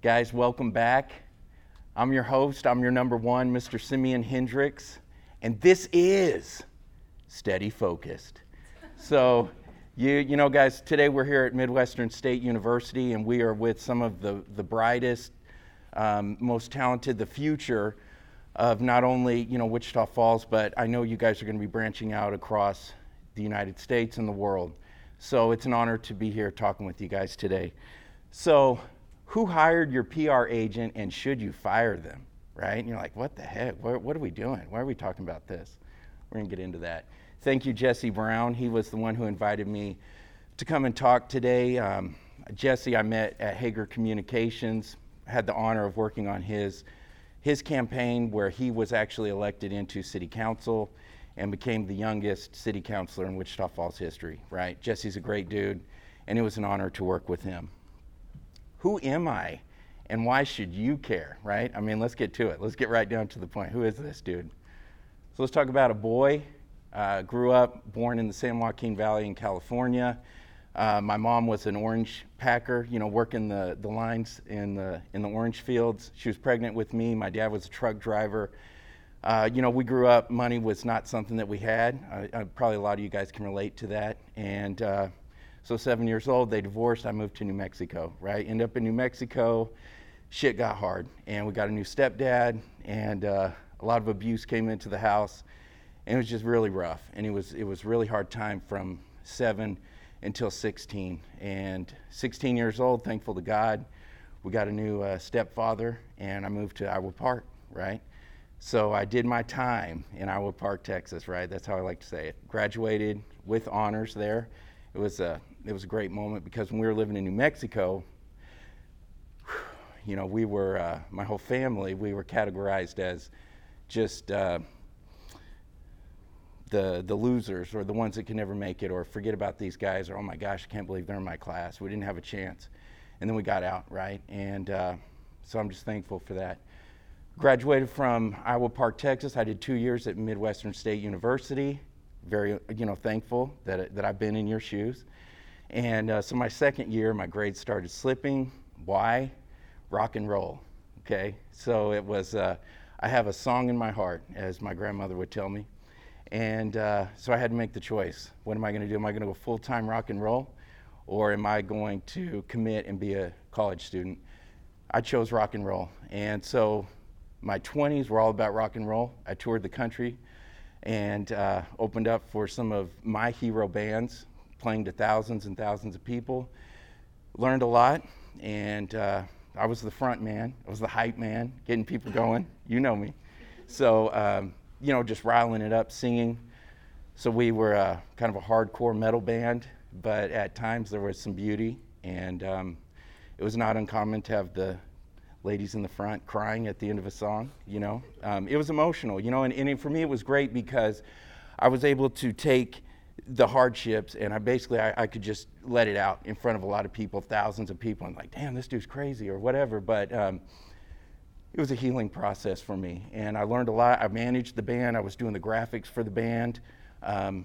Guys, welcome back. I'm your host, I'm your number one, Mr. Simeon Hendrix, and this is Steady Focused. So, you, you know, guys, today we're here at Midwestern State University, and we are with some of the, the brightest, um, most talented, the future of not only, you know, Wichita Falls, but I know you guys are going to be branching out across the United States and the world. So it's an honor to be here talking with you guys today. So, who hired your PR agent and should you fire them? Right? And you're like, what the heck? What, what are we doing? Why are we talking about this? We're going to get into that. Thank you, Jesse Brown. He was the one who invited me to come and talk today. Um, Jesse, I met at Hager Communications. had the honor of working on his his campaign where he was actually elected into city council and became the youngest city councilor in Wichita Falls history, right? Jesse's a great dude, and it was an honor to work with him. Who am I, and why should you care, right? I mean, let's get to it. Let's get right down to the point. Who is this dude? So let's talk about a boy. Uh, grew up, born in the San Joaquin Valley in California. Uh, my mom was an orange packer, you know, working the, the lines in the, in the orange fields. She was pregnant with me. My dad was a truck driver. Uh, you know, we grew up, money was not something that we had. probably a lot of you guys can relate to that. And uh, so, seven years old, they divorced. I moved to New Mexico, right? End up in New Mexico. Shit got hard. And we got a new stepdad, and uh, a lot of abuse came into the house. And it was just really rough. And it was, it was really hard time from seven until 16. And 16 years old, thankful to God, we got a new uh, stepfather, and I moved to Iowa Park, right? So I did my time in Iowa Park, Texas, right? That's how I like to say it. Graduated with honors there. It was a, it was a great moment because when we were living in New Mexico, you know, we were, uh, my whole family, we were categorized as just uh, the, the losers or the ones that can never make it or forget about these guys or, oh my gosh, I can't believe they're in my class. We didn't have a chance. And then we got out, right? And uh, so I'm just thankful for that. Graduated from Iowa Park, Texas. I did two years at Midwestern State University. Very, you know, thankful that, that I've been in your shoes. And uh, so my second year, my grades started slipping. Why? Rock and roll. Okay. So it was, uh, I have a song in my heart, as my grandmother would tell me. And uh, so I had to make the choice. What am I going to do? Am I going to go full time rock and roll? Or am I going to commit and be a college student? I chose rock and roll. And so my 20s were all about rock and roll. I toured the country and uh, opened up for some of my hero bands, playing to thousands and thousands of people. Learned a lot, and uh, I was the front man. I was the hype man, getting people going. You know me. So um, you know, just riling it up, singing. So we were a, kind of a hardcore metal band, but at times there was some beauty, and um, it was not uncommon to have the ladies in the front crying at the end of a song. You know, um, it was emotional. You know, and, and for me it was great because I was able to take the hardships and I basically I, I, could just let it out in front of a lot of people, thousands of people, and like, damn, this dude's crazy or whatever. But um, it was a healing process for me. And I learned a lot. I managed the band, I was doing the graphics for the band um,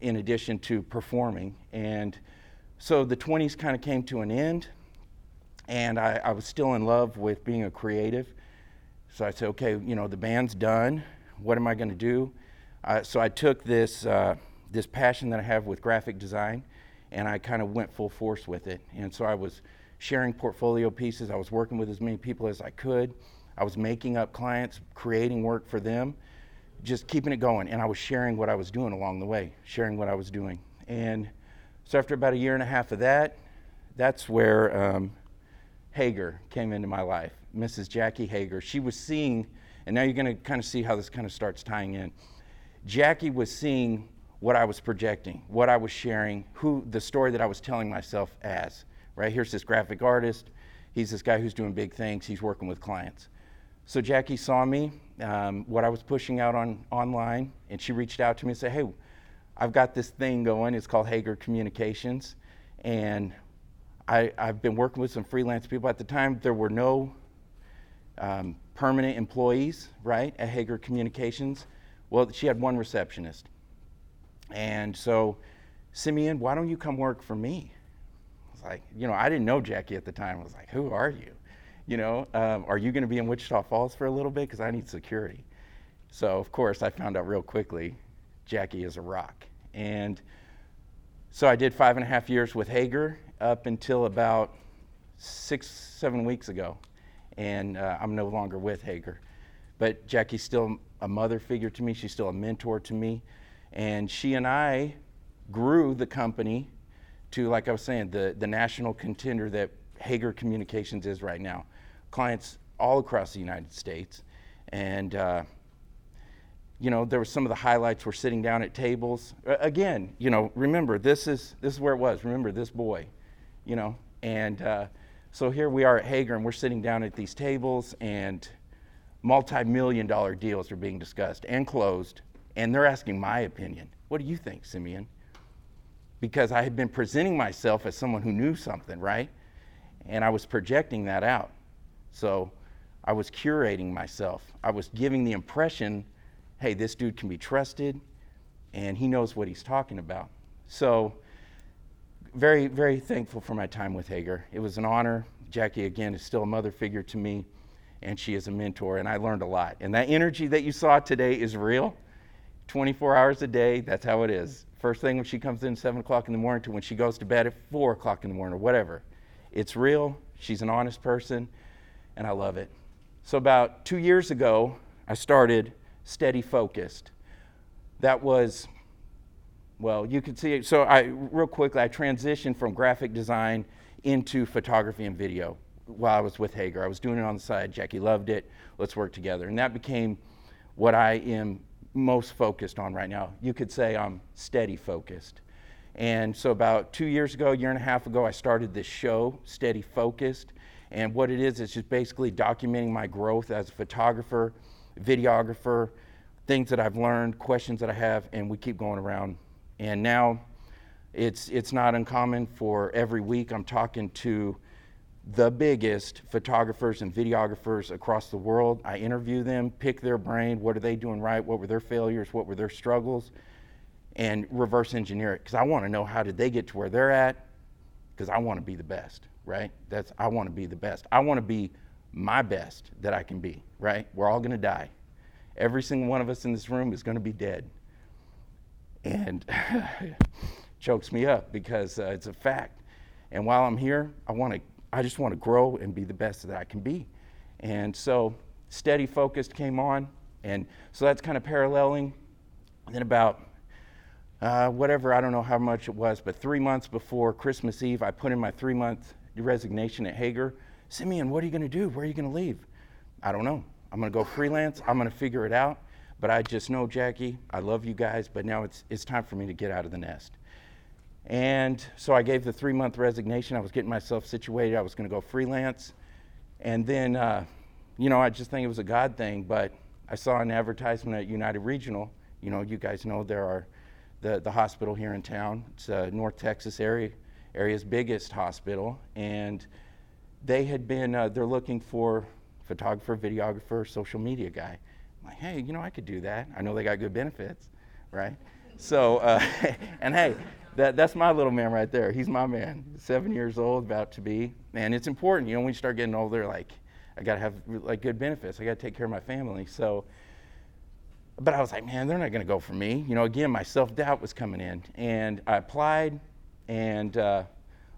in addition to performing. And so the 20s kind of came to an end, and I, I was still in love with being a creative. So I said, okay, you know, the band's done. What am I going to do? Uh, so I took this, uh, this passion that I have with graphic design, and I kind of went full force with it. And so I was sharing portfolio pieces. I was working with as many people as I could. I was making up clients, creating work for them, just keeping it going. And I was sharing what I was doing along the way, sharing what I was doing. And so after about a year and a half of that, that's where um, Hager came into my life, Mrs. Jackie Hager. She was seeing, and now you're going to kind of see how this kind of starts tying in. Jackie was seeing what I was projecting, what I was sharing, who the story that I was telling myself as right? Here's this graphic artist. He's this guy who's doing big things. He's working with clients. So Jackie saw me, um, what I was pushing out on online, and she reached out to me and said, "Hey, I've got this thing going. It's called Hager Communications, and I, have been working with some freelance people. At the time, there were no um, permanent employees, right, at Hager Communications. Well, she had one receptionist, and so Simeon, why don't you come work for me? I was like, you know, I didn't know Jackie at the time. I was like, who are you? You know, um, are you going to be in Wichita Falls for a little bit? Because I need security. So, of course, I found out real quickly Jackie is a rock. And so I did five and a half years with Hager up until about six, seven weeks ago. And uh, I'm no longer with Hager. But Jackie's still a mother figure to me, she's still a mentor to me. And she and I grew the company to, like I was saying, the, the national contender that Hager Communications is right now. Clients all across the United States. And, uh, you know, there were some of the highlights were sitting down at tables. Again, you know, remember, this is, this is where it was. Remember this boy, you know. And uh, so here we are at Hager, and we're sitting down at these tables, and multi million dollar deals are being discussed and closed. And they're asking my opinion. What do you think, Simeon? because I had been presenting myself as someone who knew something, right? And I was projecting that out. So I was curating myself. I was giving the impression hey, this dude can be trusted and he knows what he's talking about. So, very, very thankful for my time with Hager. It was an honor. Jackie, again, is still a mother figure to me, and she is a mentor, and I learned a lot. And that energy that you saw today is real. 24 hours a day, that's how it is first thing when she comes in 7 o'clock in the morning to when she goes to bed at 4 o'clock in the morning or whatever. It's real. She's an honest person, and I love it. So, about two years ago, I started Steady Focused. That was, well, you could see it. So, I, real quickly, I transitioned from graphic design into photography and video while I was with Hager. I was doing it on the side. Jackie loved it. Let's work together. And that became what I am most focused on right now. You could say I'm steady focused. And so, about two years ago, year and a half ago, I started this show, Steady Focused. And what it is, is just basically documenting my growth as a photographer, videographer, things that I've learned, questions that I have, and we keep going around. And now it's, it's not uncommon for every week I'm talking to the biggest photographers and videographers across the world. I interview them, pick their brain. What are they doing right? What were their failures? What were their struggles? And reverse engineer it because I want to know how did they get to where they're at because I want to be the best, right? That's I want to be the best. I want to be my best that I can be, right? We're all going to die. Every single one of us in this room is going to be dead. And chokes me up because uh, it's a fact. And while I'm here, I want to I just want to grow and be the best that I can be. And so steady focused came on. And so that's kind of paralleling. And then about uh, whatever, I don't know how much it was, but three months before Christmas Eve, I put in my three month resignation at Hager. Simeon, what are you going to do? Where are you going to leave? I don't know. I'm going to go freelance. I'm going to figure it out. But I just know, Jackie, I love you guys, but now it's, it's time for me to get out of the nest. And so I gave the three month resignation. I was getting myself situated. I was going to go freelance. And then, uh, you know, I just think it was a God thing, but I saw an advertisement at United Regional. You know, you guys know there are the, the hospital here in town. It's a North Texas area, area's biggest hospital. And they had been, uh, they're looking for photographer, videographer, social media guy. I'm like, hey, you know, I could do that. I know they got good benefits, right? So, uh, and hey, that, that's my little man right there. He's my man. Seven years old, about to be. And it's important, you know, when you start getting older, like, I got to have like good benefits. I got to take care of my family. So, but I was like, man, they're not going to go for me. You know, again, my self doubt was coming in. And I applied, and uh,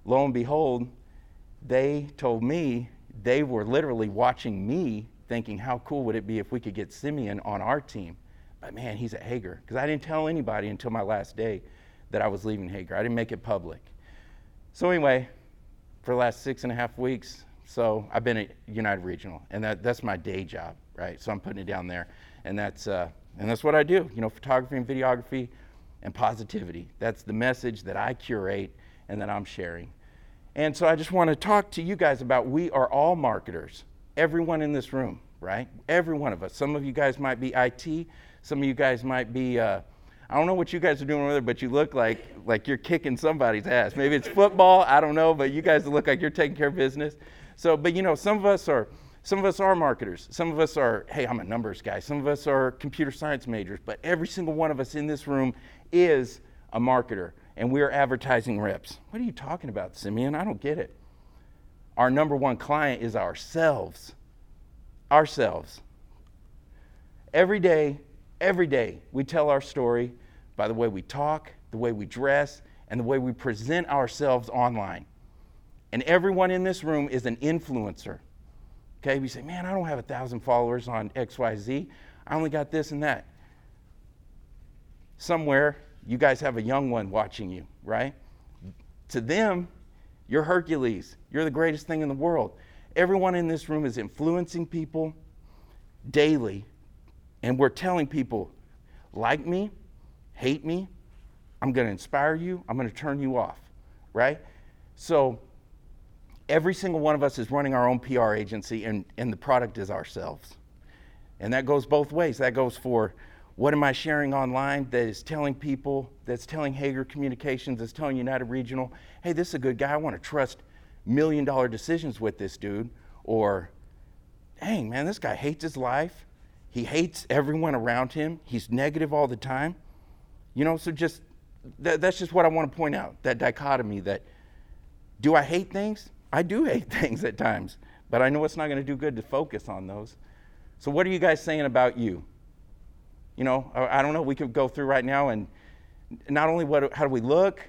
lo and behold, they told me they were literally watching me thinking, how cool would it be if we could get Simeon on our team? But man, he's at Hager. Because I didn't tell anybody until my last day that I was leaving Hager. I didn't make it public. So, anyway, for the last six and a half weeks, so I've been at United Regional, and that, that's my day job, right? So I'm putting it down there, and that's uh, and that's what I do. You know, photography and videography, and positivity. That's the message that I curate and that I'm sharing. And so I just want to talk to you guys about we are all marketers. Everyone in this room, right? Every one of us. Some of you guys might be IT. Some of you guys might be uh, I don't know what you guys are doing with it, but you look like like you're kicking somebody's ass. Maybe it's football, I don't know, but you guys look like you're taking care of business. So, but you know, some of us are some of us are marketers. Some of us are, hey, I'm a numbers guy. Some of us are computer science majors, but every single one of us in this room is a marketer, and we're advertising reps. What are you talking about, Simeon? I don't get it. our number one client is ourselves. Ourselves. Every day, every day, we tell our story by the way we talk, the way we dress, and the way we present ourselves online. And everyone in this room is an influencer. Okay, we say, man, I don't have a thousand followers on XYZ. I only got this and that. Somewhere, you guys have a young one watching you, right? To them, you're Hercules. You're the greatest thing in the world. Everyone in this room is influencing people daily. And we're telling people, like me, hate me, I'm going to inspire you, I'm going to turn you off, right? So every single one of us is running our own PR agency, and, and the product is ourselves. And that goes both ways. That goes for what am I sharing online that is telling people, that's telling Hager Communications, that's telling United Regional, hey, this is a good guy. I want to trust million dollar decisions with this dude. Or, dang, man, this guy hates his life. He hates everyone around him. He's negative all the time. You know, so just that, that's just what I want to point out that dichotomy that do I hate things? I do hate things at times, but I know it's not going to do good to focus on those. So, what are you guys saying about you? You know, I don't know. We could go through right now and not only what, how do we look,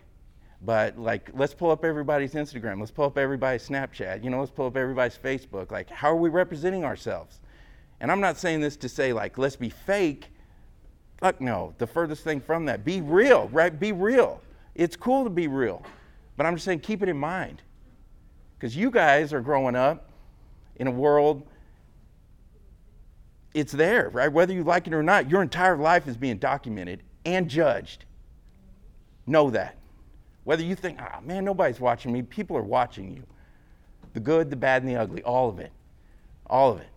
but like let's pull up everybody's Instagram, let's pull up everybody's Snapchat, you know, let's pull up everybody's Facebook. Like, how are we representing ourselves? And I'm not saying this to say like let's be fake. Fuck no. The furthest thing from that. Be real, right? Be real. It's cool to be real. But I'm just saying keep it in mind. Because you guys are growing up in a world it's there, right? Whether you like it or not, your entire life is being documented and judged. Know that. Whether you think, ah, oh, man, nobody's watching me, people are watching you. The good, the bad, and the ugly, all of it. All of it.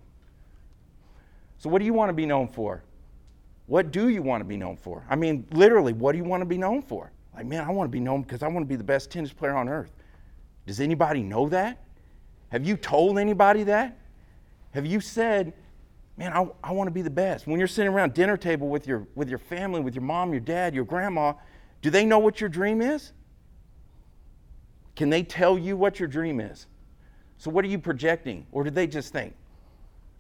So, what do you want to be known for? What do you want to be known for? I mean, literally, what do you want to be known for? Like, man, I want to be known because I want to be the best tennis player on earth. Does anybody know that? Have you told anybody that? Have you said, man, I, I want to be the best. When you're sitting around dinner table with your, with your family, with your mom, your dad, your grandma, do they know what your dream is? Can they tell you what your dream is? So what are you projecting? Or do they just think,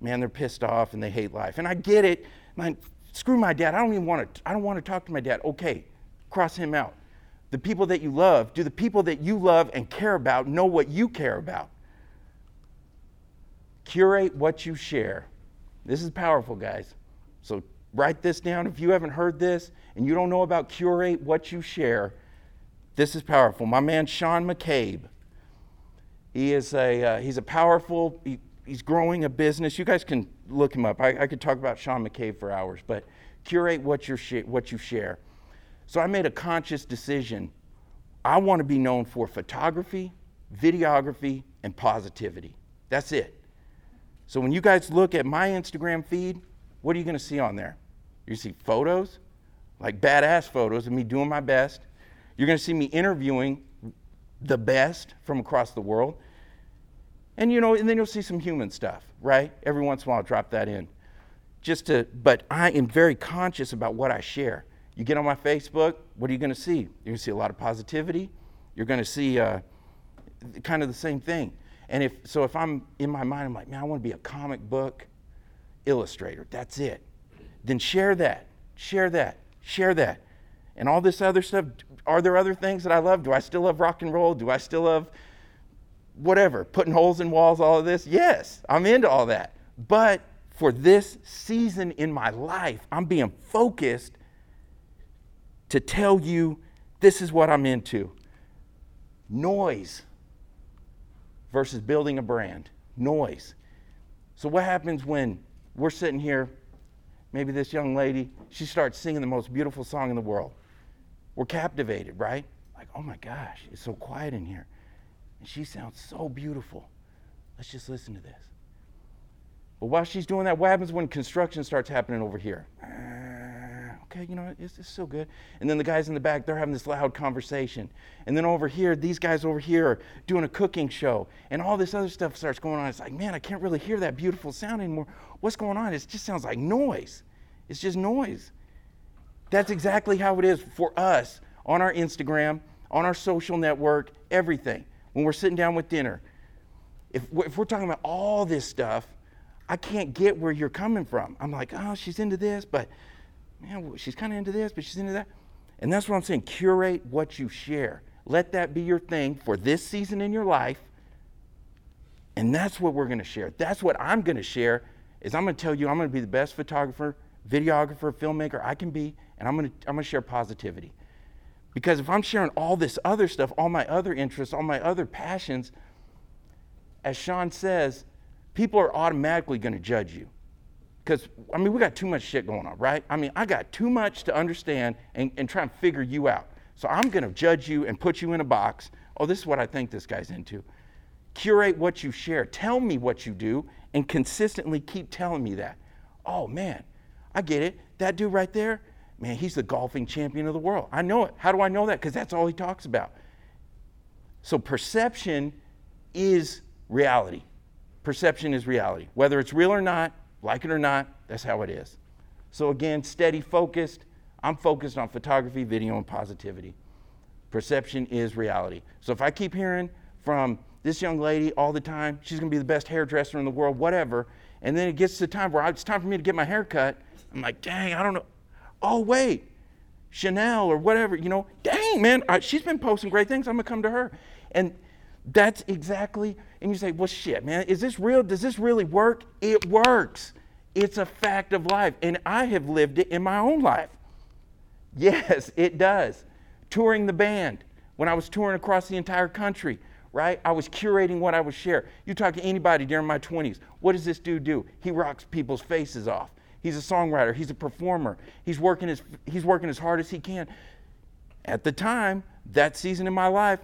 man, they're pissed off and they hate life? And I get it. Man, screw my dad. I don't even want to, I don't want to talk to my dad. Okay, cross him out. The people that you love, do the people that you love and care about know what you care about? Curate what you share this is powerful, guys. So write this down. If you haven't heard this and you don't know about curate what you share, this is powerful. My man Sean McCabe, he is a uh, he's a powerful. He, he's growing a business. You guys can look him up. I, I could talk about Sean McCabe for hours, but curate what you sh- what you share. So I made a conscious decision. I want to be known for photography, videography, and positivity. That's it. So when you guys look at my Instagram feed, what are you going to see on there? You see photos, like badass photos of me doing my best. You're going to see me interviewing the best from across the world. And you know, and then you'll see some human stuff, right? Every once in a while, I'll drop that in. Just to, but I am very conscious about what I share. You get on my Facebook, what are you going to see? You're going to see a lot of positivity. You're going to see uh, kind of the same thing. And if so, if I'm in my mind, I'm like, man, I want to be a comic book illustrator. That's it. Then share that, share that, share that, and all this other stuff. Are there other things that I love? Do I still love rock and roll? Do I still love whatever, putting holes in walls? All of this? Yes, I'm into all that. But for this season in my life, I'm being focused to tell you this is what I'm into. Noise versus building a brand. Noise. So, what happens when we're sitting here? Maybe this young lady, she starts singing the most beautiful song in the world. We're captivated, right? Like, oh my gosh, it's so quiet in here. And she sounds so beautiful. Let's just listen to this. But while she's doing that, what happens when construction starts happening over here? Uh, okay, you know, it's, it's still good. And then the guys in the back, they're having this loud conversation. And then over here, these guys over here are doing a cooking show. And all this other stuff starts going on. It's like, man, I can't really hear that beautiful sound anymore. What's going on? It just sounds like noise. It's just noise. That's exactly how it is for us on our Instagram, on our social network, everything. When we're sitting down with dinner, if, if we're talking about all this stuff, I can't get where you're coming from. I'm like, oh, she's into this, but man, she's kind of into this, but she's into that. And that's what I'm saying. Curate what you share. Let that be your thing for this season in your life. And that's what we're going to share. That's what I'm going to share is I'm going to tell you I'm going to be the best photographer, videographer, filmmaker I can be, and I'm going to I'm going to share positivity. Because if I'm sharing all this other stuff, all my other interests, all my other passions, as Sean says, people are automatically going to judge you. Because, I mean, we got too much shit going on, right? I mean, I got too much to understand and, and try and figure you out. So I'm going to judge you and put you in a box. Oh, this is what I think this guy's into. Curate what you share. Tell me what you do and consistently keep telling me that. Oh, man, I get it. That dude right there, man, he's the golfing champion of the world. I know it. How do I know that? Because that's all he talks about. So perception is reality. Perception is reality. Whether it's real or not, like it or not, that's how it is. So again, steady, focused. I'm focused on photography, video, and positivity. Perception is reality. So if I keep hearing from this young lady all the time, she's going to be the best hairdresser in the world, whatever, and then it gets to the time where it's time for me to get my hair cut, I'm like, dang, I don't know. Oh, wait, Chanel or whatever, you know, dang, man, I, she's been posting great things. I'm going to come to her. And that's exactly, and you say, well, shit, man, is this real? Does this really work? It works. It's a fact of life. And I have lived it in my own life. Yes, it does. Touring the band, when I was touring across the entire country, right? I was curating what I would share. You talk to anybody during my 20s, what does this dude do? He rocks people's faces off. He's a songwriter, he's a performer, he's working as, he's working as hard as he can. At the time, that season in my life,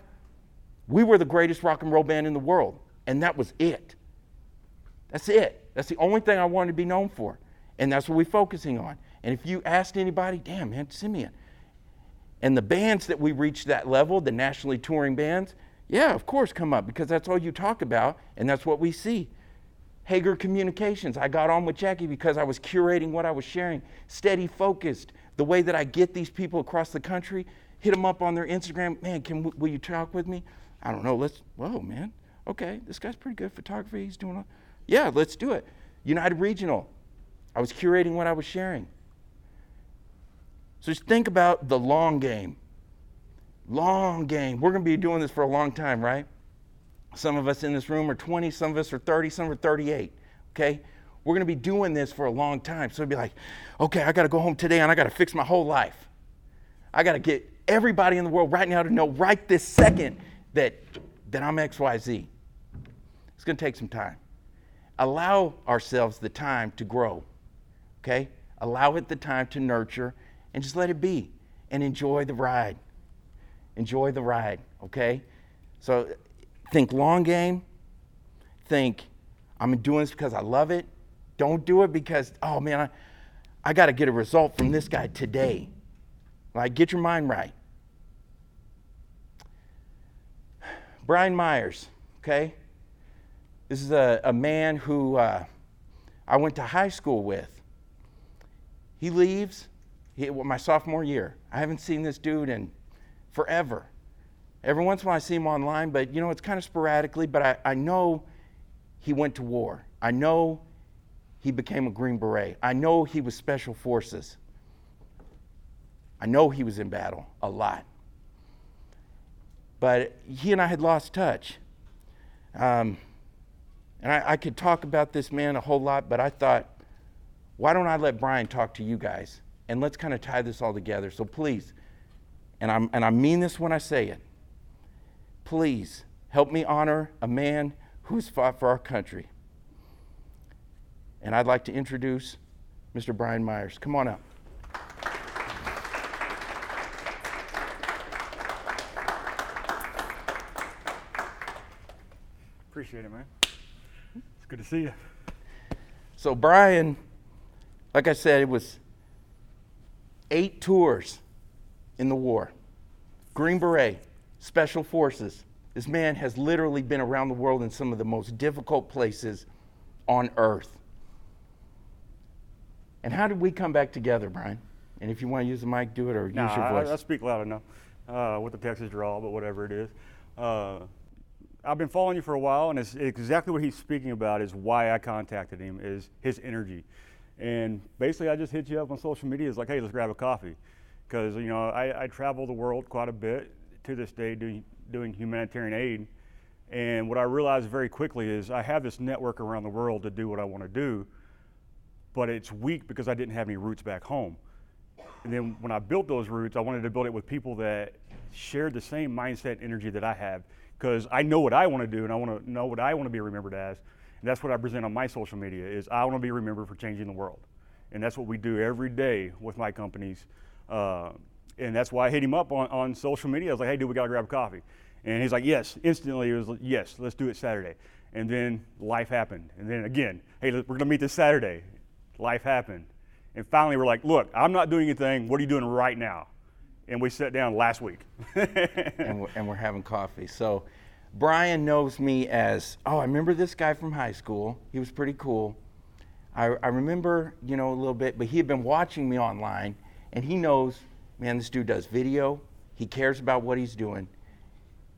we were the greatest rock and roll band in the world, and that was it. That's it. That's the only thing I wanted to be known for. And that's what we're focusing on. And if you asked anybody, damn, man, Simeon. And the bands that we reached that level, the nationally touring bands, yeah, of course, come up because that's all you talk about, and that's what we see. Hager Communications, I got on with Jackie because I was curating what I was sharing, steady, focused. The way that I get these people across the country, hit them up on their Instagram. Man, can will you talk with me? I don't know. Let's. Whoa, man. Okay, this guy's pretty good photography. He's doing. All, yeah, let's do it. United Regional. I was curating what I was sharing. So just think about the long game. Long game. We're going to be doing this for a long time, right? Some of us in this room are 20, some of us are 30, some are 38. Okay? We're going to be doing this for a long time. So it'd be like, okay, I got to go home today and I got to fix my whole life. I got to get everybody in the world right now to know right this second that, that I'm XYZ. It's going to take some time. Allow ourselves the time to grow. Okay? Allow it the time to nurture and just let it be and enjoy the ride. Enjoy the ride, okay? So think long game. Think, I'm doing this because I love it. Don't do it because, oh man, I, I got to get a result from this guy today. Like, get your mind right. Bryan Myers, okay? This is a, a man who uh, I went to high school with. He leaves he, well, my sophomore year. I haven't seen this dude in forever. Every once in a while I see him online, but you know, it's kind of sporadically, but I, I know he went to war. I know he became a Green Beret. I know he was Special Forces. I know he was in battle a lot. But he and I had lost touch. Um, and I, I could talk about this man a whole lot, but I thought, why don't I let Bryan talk to you guys? And let's kind of tie this all together. So please, and, I'm, and I mean this when I say it, please help me honor a man who's fought for our country. And I'd like to introduce Mr. Bryan Myers. Come on up. Appreciate it, man. It's good to see you. So, Bryan, like I said, it was eight tours in the war. Green Beret, Special Forces. This man has literally been around the world in some of the most difficult places on earth. And how did we come back together, Bryan? And if you want to use the mic, do it or nah, use your voice. I, I speak loud enough uh, with the Texas draw, but whatever it is. Uh, I've been following you for a while, and it's exactly what he's speaking about is why I contacted him is his energy, and basically I just hit you up on social media. It's like, hey, let's grab a coffee, because you know I, I travel the world quite a bit to this day doing doing humanitarian aid, and what I realized very quickly is I have this network around the world to do what I want to do, but it's weak because I didn't have any roots back home. And then when I built those roots, I wanted to build it with people that shared the same mindset and energy that I have because I know what I want to do and I want to know what I want to be remembered as. And that's what I present on my social media is I want to be remembered for changing the world. And that's what we do every day with my companies. Uh, and that's why I hit him up on, on social media. I was like, hey, dude, we got to grab a coffee. And he's like, yes, instantly. He was like, yes, let's do it Saturday. And then life happened. And then again, hey, we're going to meet this Saturday. Life happened. And finally, we're like, look, I'm not doing anything. What are you doing right now? and we sat down last week. and, we're, and we're having coffee. So Bryan knows me as, oh, I remember this guy from high school. He was pretty cool. I, I remember, you know, a little bit, but he had been watching me online, and he knows, man, this dude does video. He cares about what he's doing.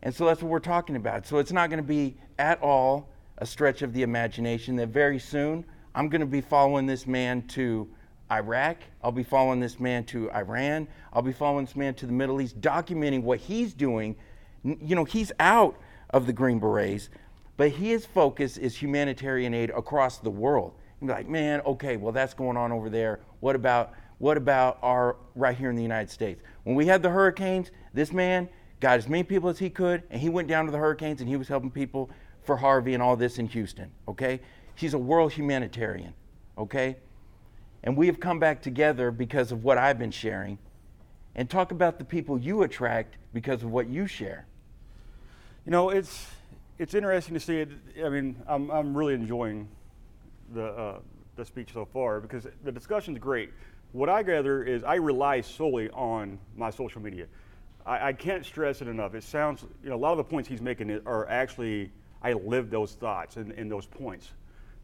And so that's what we're talking about. So it's not going to be at all a stretch of the imagination that very soon I'm going to be following this man to Iraq. I'll be following this man to Iran. I'll be following this man to the Middle East, documenting what he's doing. You know, he's out of the Green Berets, but his focus is humanitarian aid across the world. You'd be like, man, okay, well that's going on over there. What about what about our right here in the United States? When we had the hurricanes, this man got as many people as he could, and he went down to the hurricanes and he was helping people for Harvey and all this in Houston. Okay, he's a world humanitarian. Okay. And we have come back together because of what I've been sharing and talk about the people you attract because of what you share. You know, it's it's interesting to see it. I mean, I'm I'm really enjoying the uh, the speech so far because the discussion's great. What I gather is I rely solely on my social media. I, I can't stress it enough. It sounds, you know, a lot of the points he's making are actually I live those thoughts and, and those points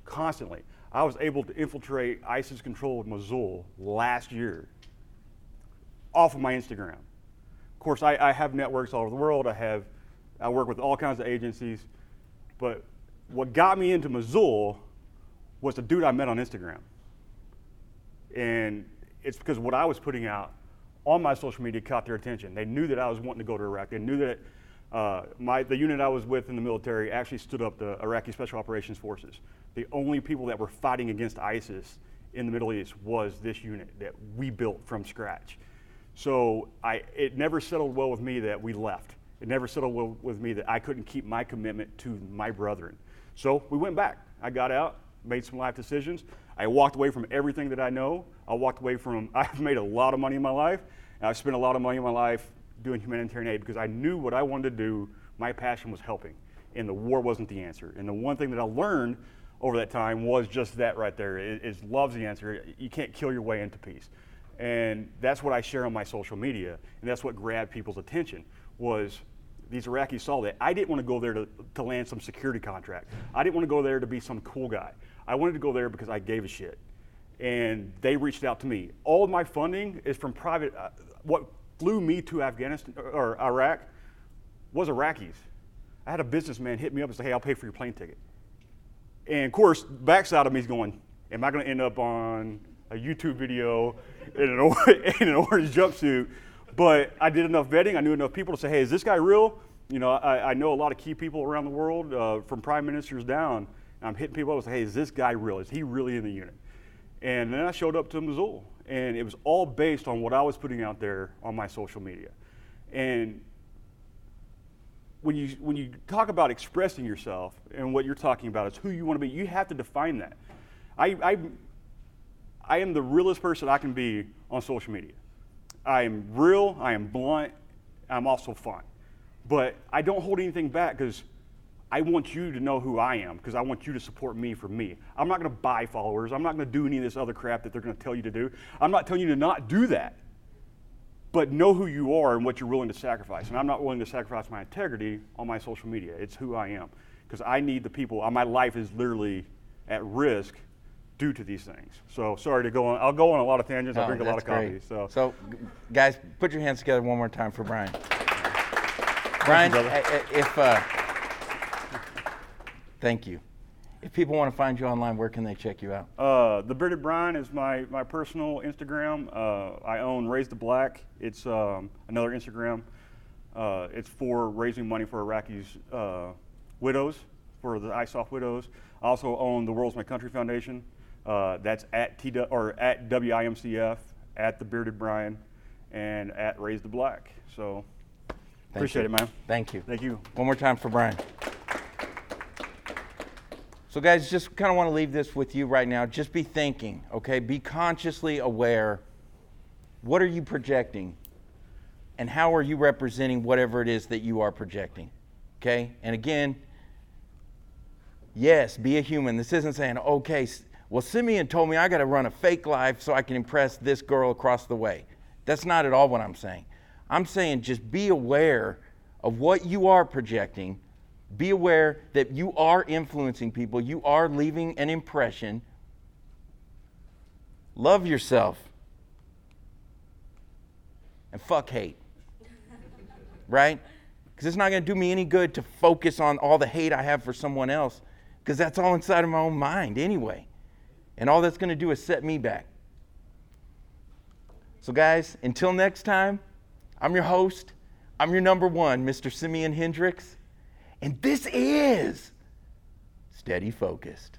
constantly. I was able to infiltrate ISIS control controlled Mosul last year off of my Instagram. Of course, I, I, have networks all over the world. I have, I work with all kinds of agencies. But what got me into Mosul was the dude I met on Instagram. And it's because what I was putting out on my social media caught their attention. They knew that I was wanting to go to Iraq. They knew that uh, my, the unit I was with in the military actually stood up the Iraqi Special Operations Forces. The only people that were fighting against ISIS in the Middle East was this unit that we built from scratch. So I, it never settled well with me that we left. It never settled well with me that I couldn't keep my commitment to my brethren. So we went back. I got out, made some life decisions. I walked away from everything that I know. I walked away from, I've made a lot of money in my life, I've spent a lot of money in my life doing humanitarian aid because I knew what I wanted to do. My passion was helping, and the war wasn't the answer. And the one thing that I learned over that time was just that right there is love's the answer. You can't kill your way into peace. And that's what I share on my social media, and that's what grabbed people's attention was these Iraqis saw that. I didn't want to go there to, to land some security contract. I didn't want to go there to be some cool guy. I wanted to go there because I gave a shit. And they reached out to me. All my funding is from private. Uh, what flew me to Afghanistan or Iraq was Iraqis. I had a businessman hit me up and say, hey, I'll pay for your plane ticket. And of course, backside of me is going, am I going to end up on a YouTube video in an, in an orange jumpsuit? But I did enough vetting. I knew enough people to say, hey, is this guy real? You know, I, I know a lot of key people around the world, uh, from prime ministers down. I'm hitting people up and say, hey, is this guy real? Is he really in the unit? And then I showed up to Mosul and it was all based on what I was putting out there on my social media. And when you when you talk about expressing yourself and what you're talking about is who you want to be, you have to define that. I, I I am the realest person I can be on social media. I am real. I am blunt. I'm also fun, but I don't hold anything back because I want you to know who I am because I want you to support me for me. I'm not going to buy followers. I'm not going to do any of this other crap that they're going to tell you to do. I'm not telling you to not do that. But know who you are and what you're willing to sacrifice. And I'm not willing to sacrifice my integrity on my social media. It's who I am because I need the people. My life is literally at risk due to these things. So sorry to go on. I'll go on a lot of tangents. I drink a lot of coffee. So. so, guys, put your hands together one more time for Bryan. Bryan, you, if. Uh, Thank you. If people want to find you online, where can they check you out? Uh, the Bearded Brian is my, my personal Instagram. Uh, I own Raise the Black. It's um, another Instagram. Uh, it's for raising money for Iraqis' uh, widows, for the ISOF widows. I also own the World's My Country Foundation. Uh, that's at T or at WIMCF, at the Bearded Brian, and at Raise the Black. So Thank appreciate you. it, man. Thank you. Thank you. One more time for Bryan. So, guys, just kind of want to leave this with you right now. Just be thinking, okay? Be consciously aware. What are you projecting? And how are you representing whatever it is that you are projecting? Okay? And again, yes, be a human. This isn't saying, okay, well, Simeon told me I got to run a fake life so I can impress this girl across the way. That's not at all what I'm saying. I'm saying just be aware of what you are projecting. Be aware that you are influencing people, you are leaving an impression. Love yourself. And fuck hate. right? Because it's not going to do me any good to focus on all the hate I have for someone else, because that's all inside of my own mind anyway. And all that's going to do is set me back. So, guys, until next time, I'm your host. I'm your number one, Mr. Simeon Hendrix. And this is Steady Focused.